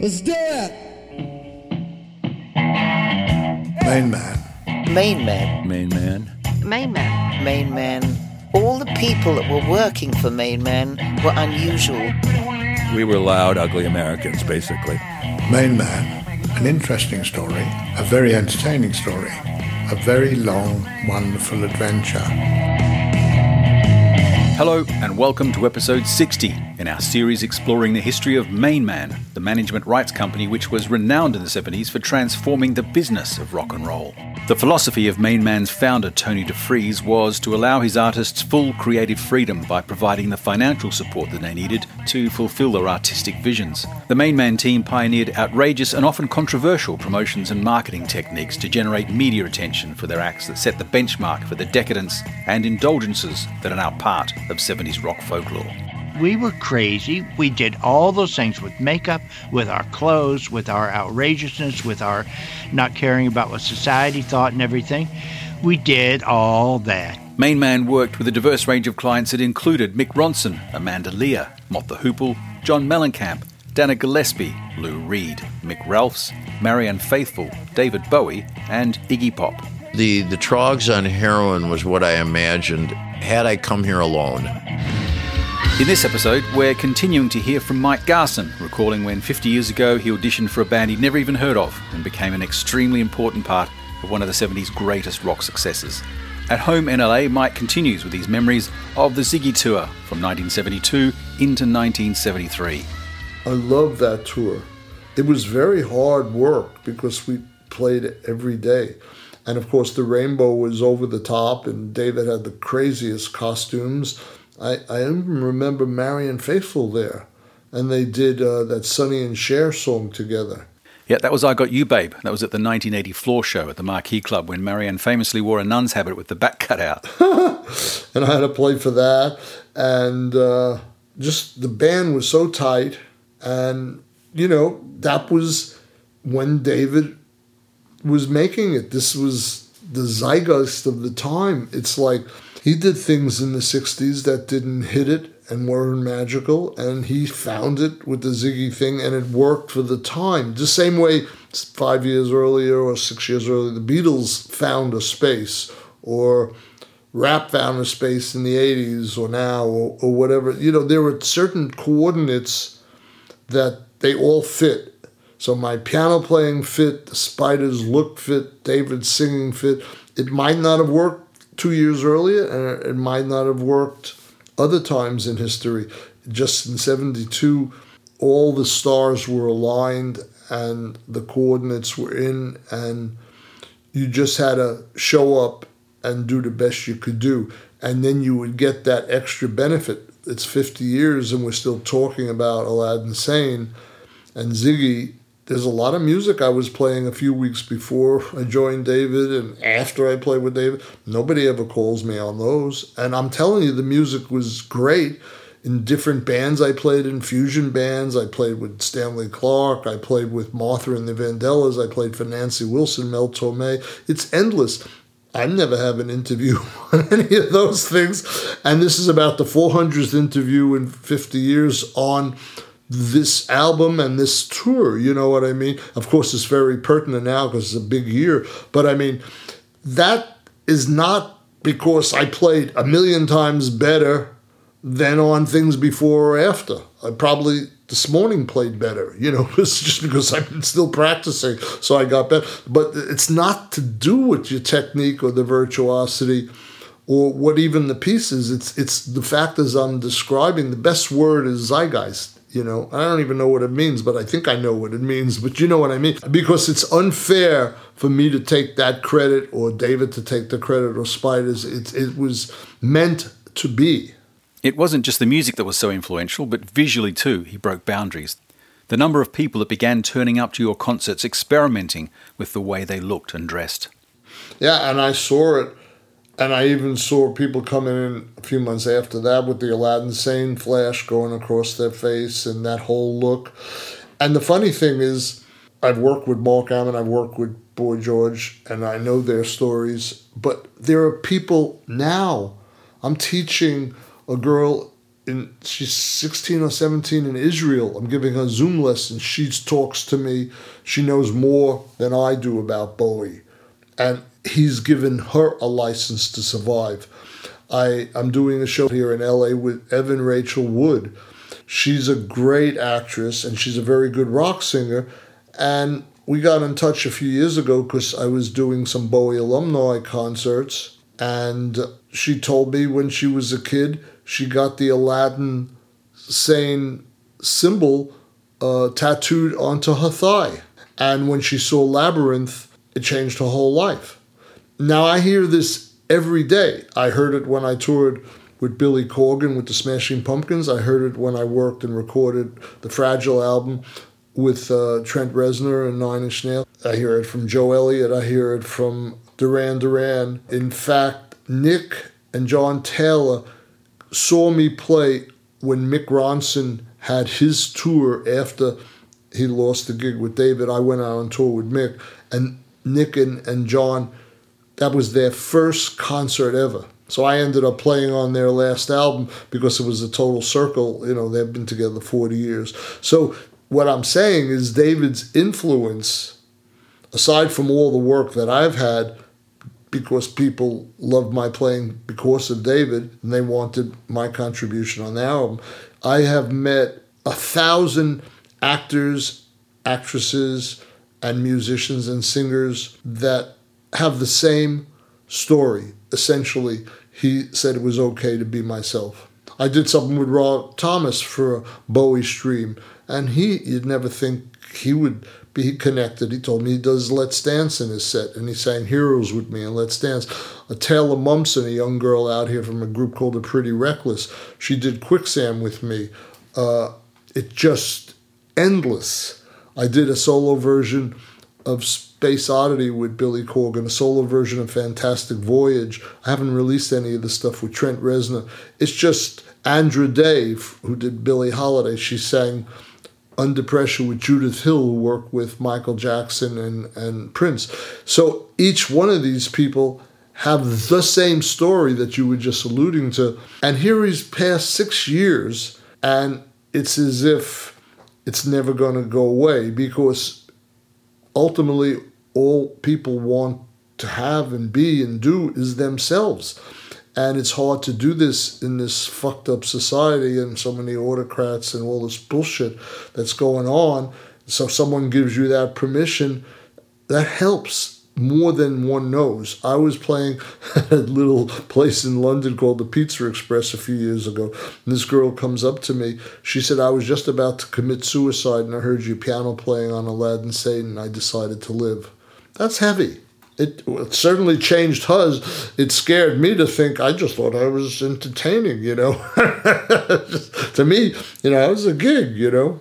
Let's do it. Main Man. Main man, Main man. Main man. main man. All the people that were working for main man were unusual. We were loud, ugly Americans, basically. Main Man. An interesting story, a very entertaining story, a very long, wonderful adventure. Hello, and welcome to episode 60 in our series exploring the history of Main Man, the management rights company which was renowned in the 70s for transforming the business of rock and roll. The philosophy of Main Man's founder, Tony DeFries, was to allow his artists full creative freedom by providing the financial support that they needed to fulfill their artistic visions. The Main Man team pioneered outrageous and often controversial promotions and marketing techniques to generate media attention for their acts that set the benchmark for the decadence and indulgences that are now part of 70s rock folklore. We were crazy. We did all those things with makeup, with our clothes, with our outrageousness, with our not caring about what society thought and everything. We did all that. Main Man worked with a diverse range of clients that included Mick Ronson, Amanda Lear, Mott the Hoople, John Mellencamp, Dana Gillespie, Lou Reed, Mick Ralphs, Marianne Faithfull, David Bowie, and Iggy Pop. The the Troggs on heroin was what I imagined had I come here alone. In this episode, we're continuing to hear from Mike Garson, recalling when 50 years ago he auditioned for a band he'd never even heard of and became an extremely important part of one of the 70s greatest rock successes. At home in LA, Mike continues with his memories of the Ziggy Tour from 1972 into 1973. I love that tour. It was very hard work because we played every day. And of course, the rainbow was over the top, and David had the craziest costumes. I, I even remember Marion Faithfull there, and they did uh, that Sonny and Cher song together. Yeah, that was I Got You Babe. That was at the 1980 floor show at the Marquee Club when Marianne famously wore a nun's habit with the back cut out. and I had to play for that. And uh, just the band was so tight. And, you know, that was when David was making it. This was the zeitgeist of the time. It's like he did things in the 60s that didn't hit it and weren't magical. And he found it with the Ziggy thing and it worked for the time. The same way five years earlier or six years earlier, the Beatles found a space or rap found a space in the 80s or now or, or whatever. You know, there were certain coordinates that they all fit. So my piano playing fit, the Spiders look fit, David's singing fit. It might not have worked two years earlier, and it might not have worked other times in history. Just in 72, all the stars were aligned and the coordinates were in, and you just had to show up and do the best you could do. And then you would get that extra benefit. It's 50 years, and we're still talking about Aladdin Sane and Ziggy. There's a lot of music I was playing a few weeks before I joined David and after I played with David. Nobody ever calls me on those. And I'm telling you, the music was great in different bands I played in, fusion bands. I played with Stanley Clarke. I played with Martha and the Vandellas. I played for Nancy Wilson, Mel Torme. It's endless. I never have an interview on any of those things. And this is about the 400th interview in 50 years on this album and this tour. You know what I mean? Of course, it's very pertinent now because it's a big year. But I mean, that is not because I played a million times better than on things before or after. I probably this morning played better. You know, it's just because I'm still practicing, so I got better. But it's not to do with your technique or the virtuosity or what even the piece is. It's it's the fact as I'm describing. The best word is zeitgeist. You know, I don't even know what it means, but I think I know what it means. But you know what I mean? Because it's unfair for me to take that credit or David to take the credit or Spiders. It, it was meant to be. It wasn't just the music that was so influential, but visually too, he broke boundaries. The number of people that began turning up to your concerts experimenting with the way they looked and dressed. Yeah, and I saw it and I even saw people coming in a few months after that with the Aladdin Sane flash going across their face and that whole look. And the funny thing is, I've worked with Marc Almond, I've worked with Boy George, and I know their stories. But there are people now. I'm teaching a girl in she's 16 or 17 in Israel. I'm giving her Zoom lessons. She talks to me. She knows more than I do about Bowie. And he's given her a license to survive. I, I'm doing a show here in LA with Evan Rachel Wood. She's a great actress and she's a very good rock singer. And we got in touch a few years ago because I was doing some Bowie alumni concerts. And she told me when she was a kid, she got the Aladdin Sane symbol uh, tattooed onto her thigh. And when she saw Labyrinth, it changed her whole life. Now I hear this every day. I heard it when I toured with Billy Corgan with the Smashing Pumpkins. I heard it when I worked and recorded the Fragile album with uh, Trent Reznor and Nine Inch Nails. I hear it from Joe Elliott. I hear it from Duran Duran. In fact, Nick and John Taylor saw me play when Mick Ronson had his tour after he lost the gig with David. I went out on tour with Mick, and Nick and, and John, that was their first concert ever. So I ended up playing on their last album because it was a total circle. You know, they've been together 40 years. So what I'm saying is David's influence, aside from all the work that I've had, because people loved my playing because of David and they wanted my contribution on the album. I have met a thousand actors, actresses, and musicians and singers that have the same story. Essentially, he said it was okay to be myself. I did something with Rob Thomas for Bowie stream, and he, you'd never think he would be connected. He told me he does Let's Dance in his set, and he sang Heroes with me and Let's Dance. A Taylor Momsen, a young girl out here from a group called The Pretty Reckless, she did Quicksand with me. Uh, it just endless. I did a solo version of Space Oddity with Billy Corgan, a solo version of Fantastic Voyage. I haven't released any of the stuff with Trent Reznor. It's just Andra Day, who did Billie Holiday. She sang under Pressure with Judith Hill, who worked with Michael Jackson and, and Prince. So each one of these people have the same story that you were just alluding to. And here he's past six years, and it's as if it's never going to go away because ultimately all people want to have and be and do is themselves. And it's hard to do this in this fucked up society and so many autocrats and all this bullshit that's going on. So someone gives you that permission, that helps more than one knows. I was playing at a little place in London called the Pizza Express a few years ago. And this girl comes up to me. She said, I was just about to commit suicide and I heard you piano playing on Aladdin Sane and I decided to live. That's heavy. It, it, certainly changed hers. It scared me to think. I just thought I was entertaining, you know. to me, you know, it was a gig, you know.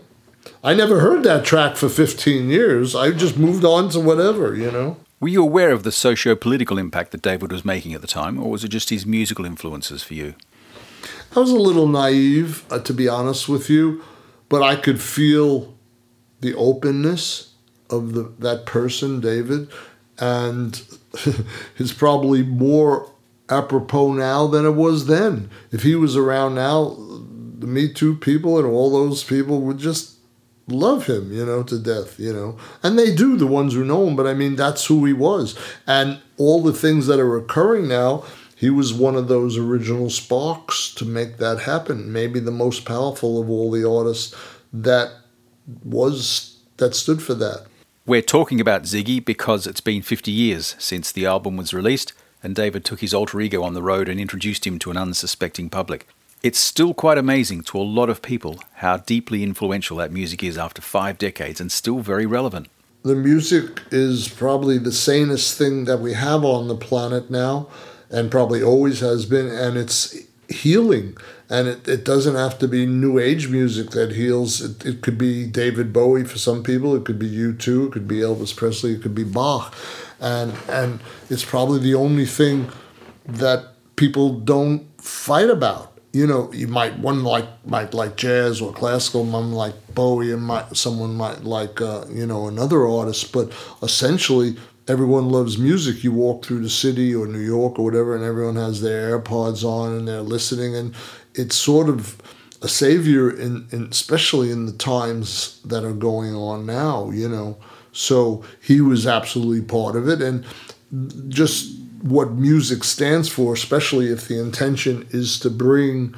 I never heard that track for 15 years. I just moved on to whatever, you know. Were you aware of the socio political impact that David was making at the time, or was it just his musical influences for you? I was a little naive, uh, to be honest with you, but I could feel the openness of the, that person, David and it's probably more apropos now than it was then. If he was around now, the Me Too people and all those people would just love him, you know, to death, you know. And they do, the ones who know him, but I mean, that's who he was. And all the things that are occurring now, he was one of those original sparks to make that happen. Maybe the most powerful of all the artists that was, that stood for that. We're talking about Ziggy because it's been 50 years since the album was released, and David took his alter ego on the road and introduced him to an unsuspecting public. It's still quite amazing to a lot of people how deeply influential that music is after five decades and still very relevant. The music is probably the sanest thing that we have on the planet now, and probably always has been, and it's healing and it, it doesn't have to be new age music that heals. It, it could be david bowie for some people. It could be u2 it could be elvis presley. It could be bach. And and it's probably the only thing that people don't fight about. You know you might one like might like jazz or classical one like bowie and might someone might like uh, you know another artist. But essentially everyone loves music. You walk through the city or New York or whatever, and everyone has their AirPods on and they're listening. And it's sort of a savior in, in especially in the times that are going on now, you know. So he was absolutely part of it and just what music stands for, especially if the intention is to bring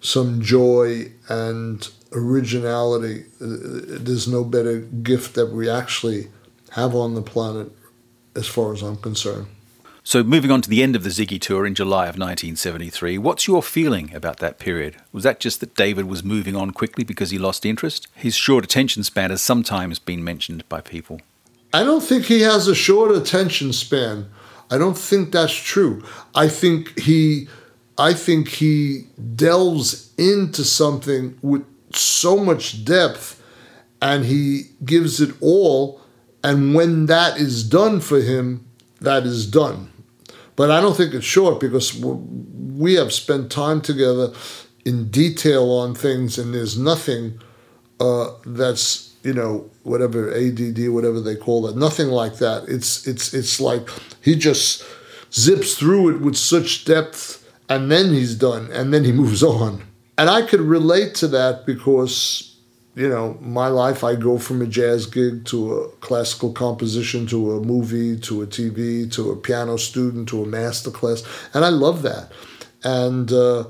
some joy and originality. Uh, there's no better gift that we actually have on the planet, as far as I'm concerned. So, moving on to the end of the Ziggy tour in July of 1973, what's your feeling about that period? Was that just that David was moving on quickly because he lost interest? His short attention span has sometimes been mentioned by people. I don't think he has a short attention span. I don't think that's true. I think he I think he delves into something with so much depth and he gives it all and when that is done for him that is done but i don't think it's short because we have spent time together in detail on things and there's nothing uh, that's you know whatever ADD whatever they call it nothing like that. It's it's it's like he just zips through it with such depth and then he's done and then he moves on. And I could relate to that because you know my life I go from a jazz gig to a classical composition to a movie to a TV to a piano student to a master class and I love that and uh,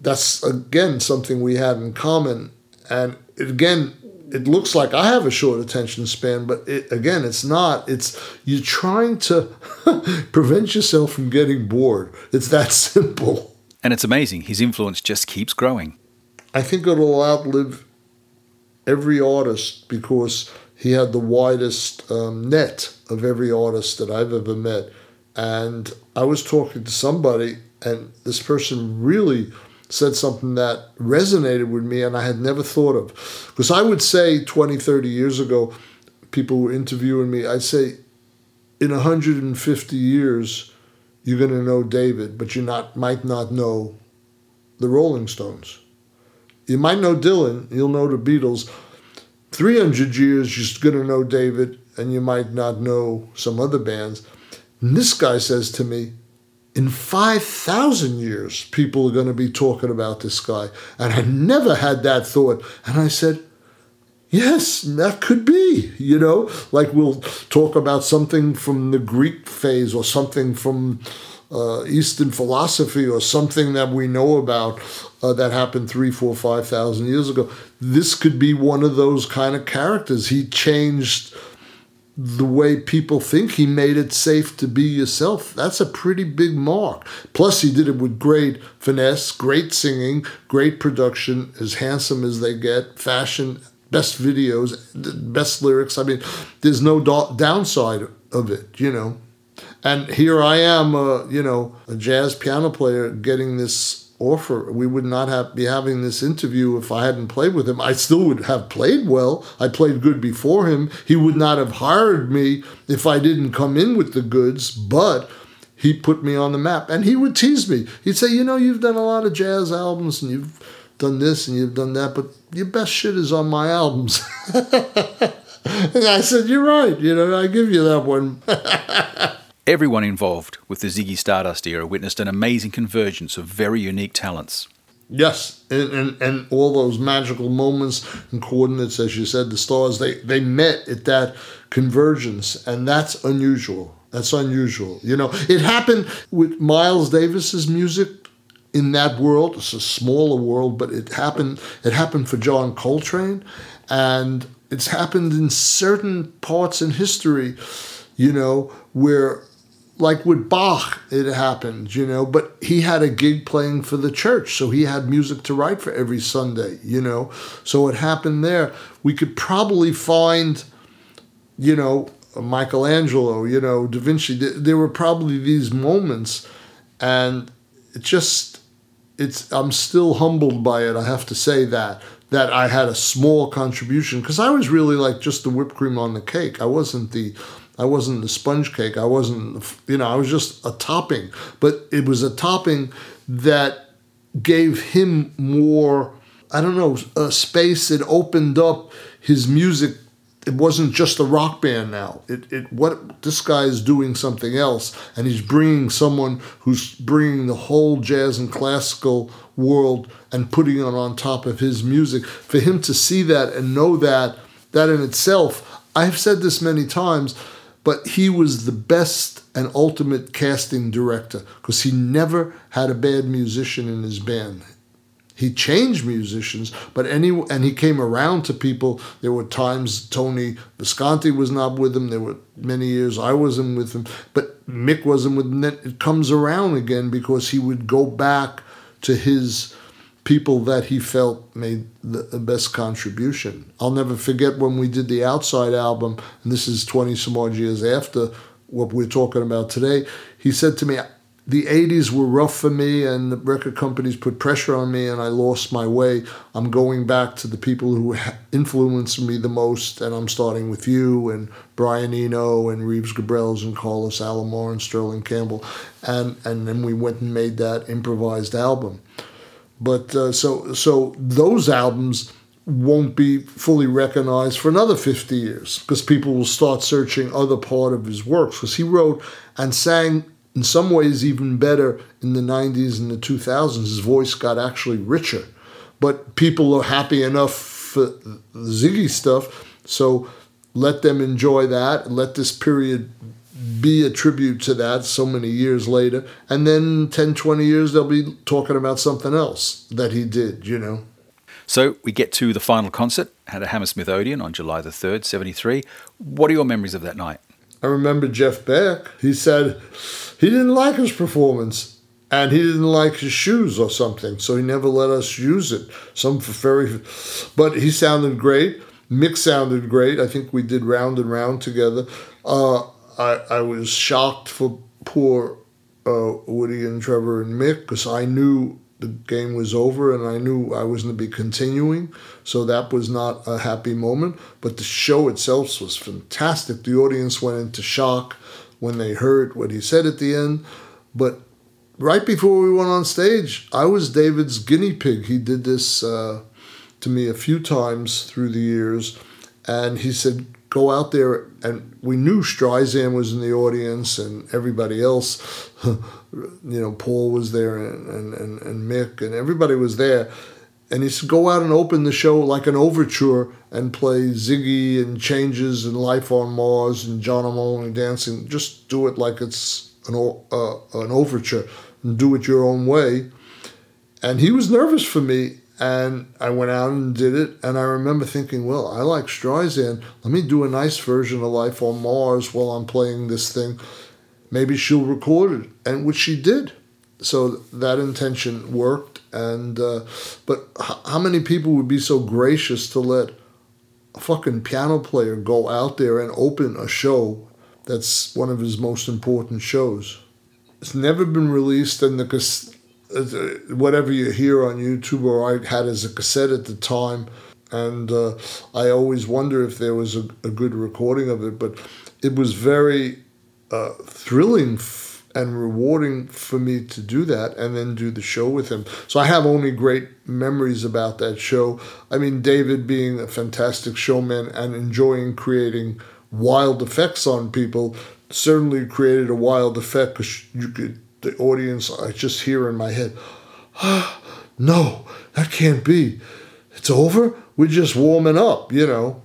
that's again something we had in common and again it looks like I have a short attention span, but it, again, it's not. It's you're trying to prevent yourself from getting bored. It's that simple. And it's amazing. His influence just keeps growing. I think it'll outlive every artist because he had the widest um, net of every artist that I've ever met. And I was talking to somebody, and this person really said something that resonated with me and I had never thought of. Because I would say 20, 30 years ago, people were interviewing me, I'd say, in 150 years, you're going to know David, but you not might not know the Rolling Stones. You might know Dylan, you'll know the Beatles. 300 years, you're going to know David, and you might not know some other bands. And this guy says to me, in 5,000 years, people are going to be talking about this guy. And I never had that thought. And I said, yes, that could be, you know, like we'll talk about something from the Greek phase or something from uh, Eastern philosophy or something that we know about uh, that happened three, four, five thousand years ago. This could be one of those kind of characters. He changed the way people think he made it safe to be yourself. That's a pretty big mark. Plus, he did it with great finesse, great singing, great production, as handsome as they get, fashion, best videos, best lyrics. I mean, there's no do- downside of it, you know. And here I am, uh, you know, a jazz piano player getting this offer. We would not have be having this interview if I hadn't played with him. I still would have played well. I played good before him. He would not have hired me if I didn't come in with the goods, but he put me on the map. And he would tease me. He'd say, "You know, you've done a lot of jazz albums and you've done this and you've done that, but your best shit is on my albums." and I said, "You're right. You know, I give you that one." Everyone involved with the Ziggy Stardust era witnessed an amazing convergence of very unique talents. Yes, and, and, and all those magical moments and coordinates, as you said, the stars, they, they met at that convergence, and that's unusual. That's unusual. You know, it happened with Miles Davis's music in that world. It's a smaller world, but it happened. It happened for John Coltrane, and it's happened in certain parts in history. You know, where like with Bach, it happened, you know, but he had a gig playing for the church, so he had music to write for every Sunday, you know. So it happened there. We could probably find, you know, Michelangelo, you know, Da Vinci. There were probably these moments, and it just, it's. I'm still humbled by it. I have to say that that I had a small contribution because I was really like just the whipped cream on the cake. I wasn't the I wasn't the sponge cake. I wasn't, you know, I was just a topping. But it was a topping that gave him more, I don't know, a space. It opened up his music. It wasn't just a rock band now. It, it what this guy is doing something else, and he's bringing someone who's bringing the whole jazz and classical world and putting it on top of his music. For him to see that and know that, that in itself, I've said this many times, but he was the best and ultimate casting director because he never had a bad musician in his band. He changed musicians, but any and he came around to people. There were times Tony Visconti was not with him. There were many years I wasn't with him, but Mick wasn't with him. It comes around again because he would go back to his people that he felt made the, best contribution. I'll never forget when we did the Outside album, and this is 20 some odd years after what we're talking about today. He said to me, the 80s were rough for me and the record companies put pressure on me and I lost my way. I'm going back to the people who influenced me the most and I'm starting with you and Brian Eno and Reeves Gabrels and Carlos Alomar and Sterling Campbell and and then we went and made that improvised album. But uh, so so those albums won't be fully recognized for another 50 years because people will start searching other part of his works because he wrote and sang in some ways even better in the 90s and the 2000s his voice got actually richer. But people are happy enough for ziggy stuff so let them enjoy that. Let this period be a tribute to that so many years later. And then 10, 20 years, they'll be talking about something else that he did, you know. So we get to the final concert at a Hammersmith Odeon on July the 3rd, 73. What are your memories of that night? I remember Jeff Beck. He said he didn't like his performance and he didn't like his shoes or something, so he never let us use it. Some very, but he sounded great. Mick sounded great. I think we did round and round together. Uh, I, I was shocked for poor uh, Woody and Trevor and Mick because I knew the game was over and I knew I was going to be continuing. So that was not a happy moment. But the show itself was fantastic. The audience went into shock when they heard what he said at the end. But right before we went on stage, I was David's guinea pig. He did this uh, to me a few times through the years. And he said, go out there and we knew Streisand was in the audience and everybody else, you know, Paul was there and, and, and, Mick and everybody was there. And he said, go out and open the show like an overture and play Ziggy and Changes and Life on Mars and John I'm Only Dancing. Just do it like it's an, uh, an overture and do it your own way. And he was nervous for me and I went out and did it. And I remember thinking, well, I like Streisand. Let me do a nice version of Life on Mars while I'm playing this thing. Maybe she'll record it, and which she did. So that intention worked. And uh, but how many people would be so gracious to let a fucking piano player go out there and open a show that's one of his most important shows? It's never been released, and the whatever you hear on YouTube or I had as a cassette at the time. And uh, I always wonder if there was a, a, good recording of it, but it was very uh, thrilling f- and rewarding for me to do that and then do the show with him. So I have only great memories about that show. I mean, David being a fantastic showman and enjoying creating wild effects on people certainly created a wild effect because you could the audience, I just hear in my head, ah, no, that can't be. It's over. We're just warming up, you know,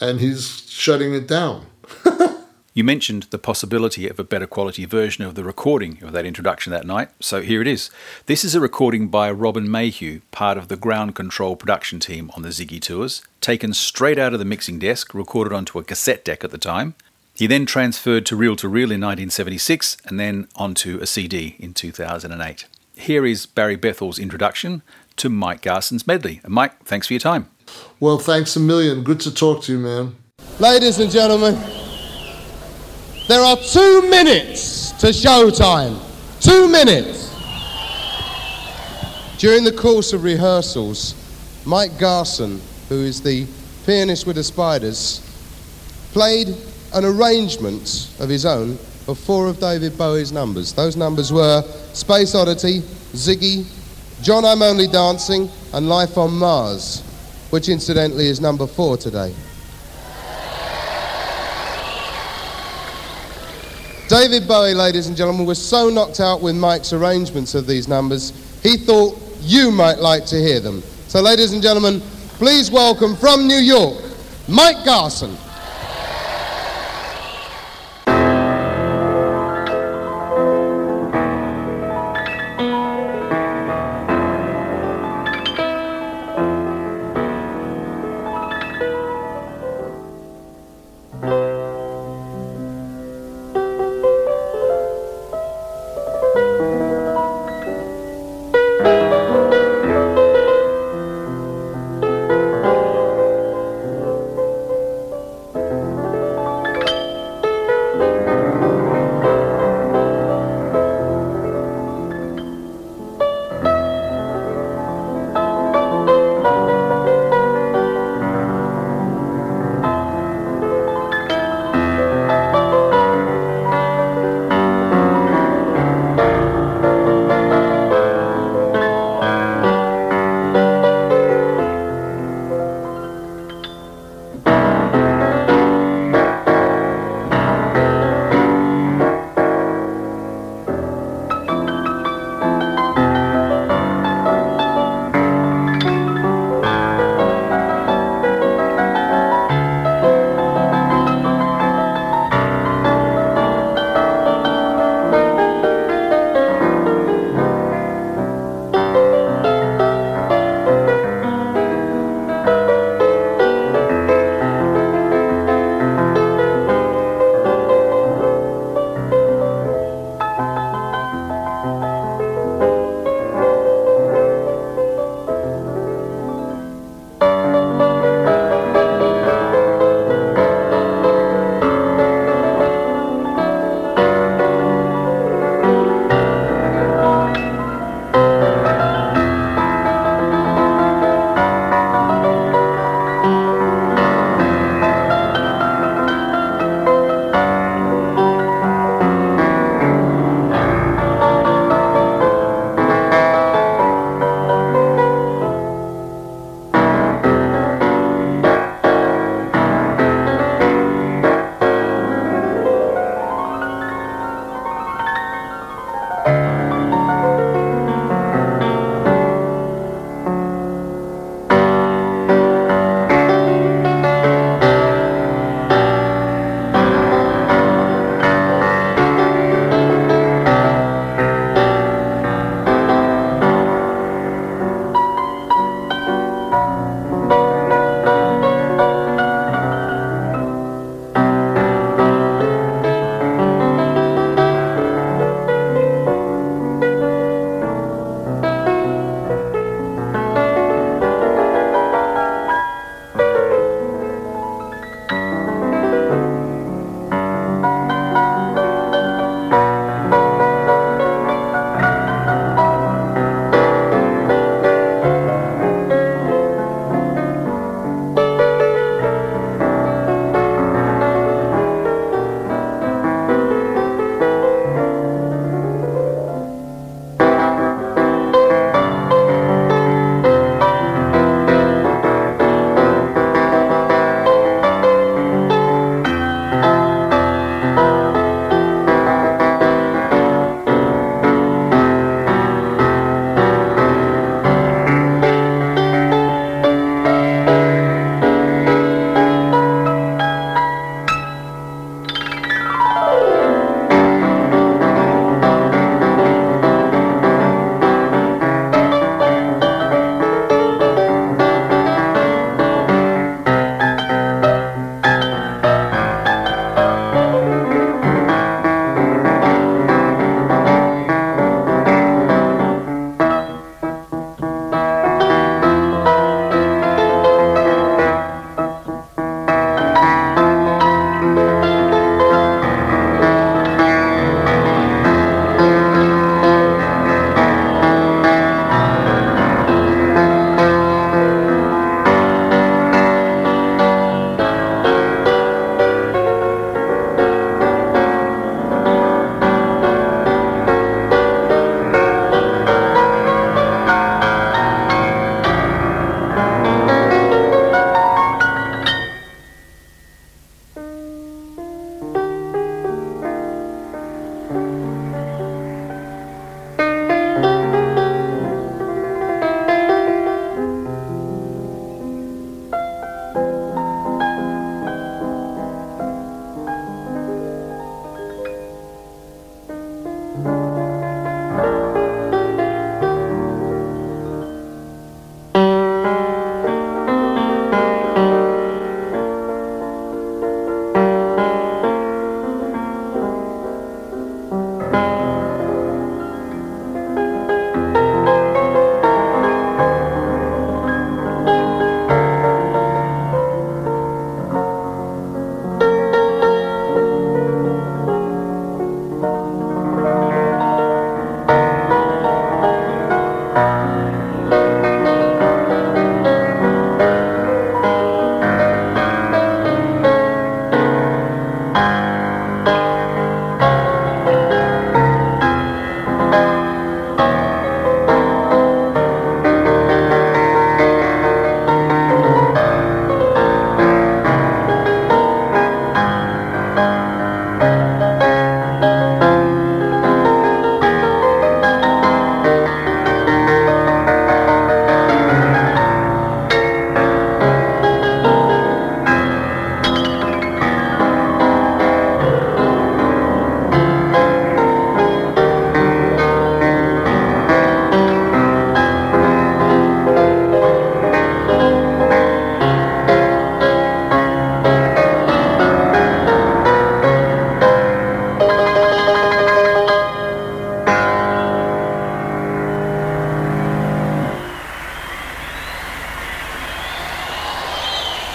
and he's shutting it down. you mentioned the possibility of a better quality version of the recording of that introduction that night, so here it is. This is a recording by Robin Mayhew, part of the ground control production team on the Ziggy tours, taken straight out of the mixing desk, recorded onto a cassette deck at the time. He then transferred to reel to reel in 1976 and then onto a CD in 2008. Here is Barry Bethel's introduction to Mike Garson's medley. And Mike, thanks for your time. Well, thanks a million. Good to talk to you, man. Ladies and gentlemen, there are two minutes to showtime. Two minutes. During the course of rehearsals, Mike Garson, who is the pianist with the Spiders, played an arrangement of his own of four of David Bowie's numbers. Those numbers were Space Oddity, Ziggy, John I'm Only Dancing, and Life on Mars, which incidentally is number four today. David Bowie, ladies and gentlemen, was so knocked out with Mike's arrangements of these numbers, he thought you might like to hear them. So, ladies and gentlemen, please welcome from New York, Mike Garson.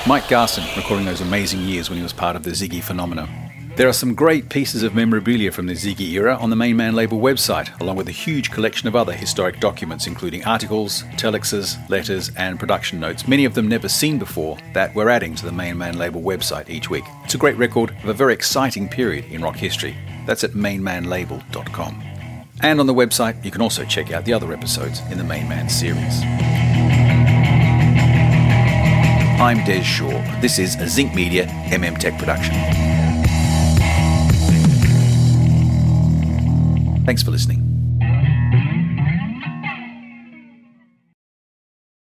Mike Garson, recording those amazing years when he was part of the Ziggy phenomenon. There are some great pieces of memorabilia from the Ziggy era on the Main Man label website, along with a huge collection of other historic documents, including articles, telexes, letters, and production notes, many of them never seen before, that we're adding to the Main Man label website each week. It's a great record of a very exciting period in rock history. That's at mainmanlabel.com. And on the website, you can also check out the other episodes in the Main Man series. I'm Des Shaw. This is a Zinc Media MM Tech production. Thanks for listening.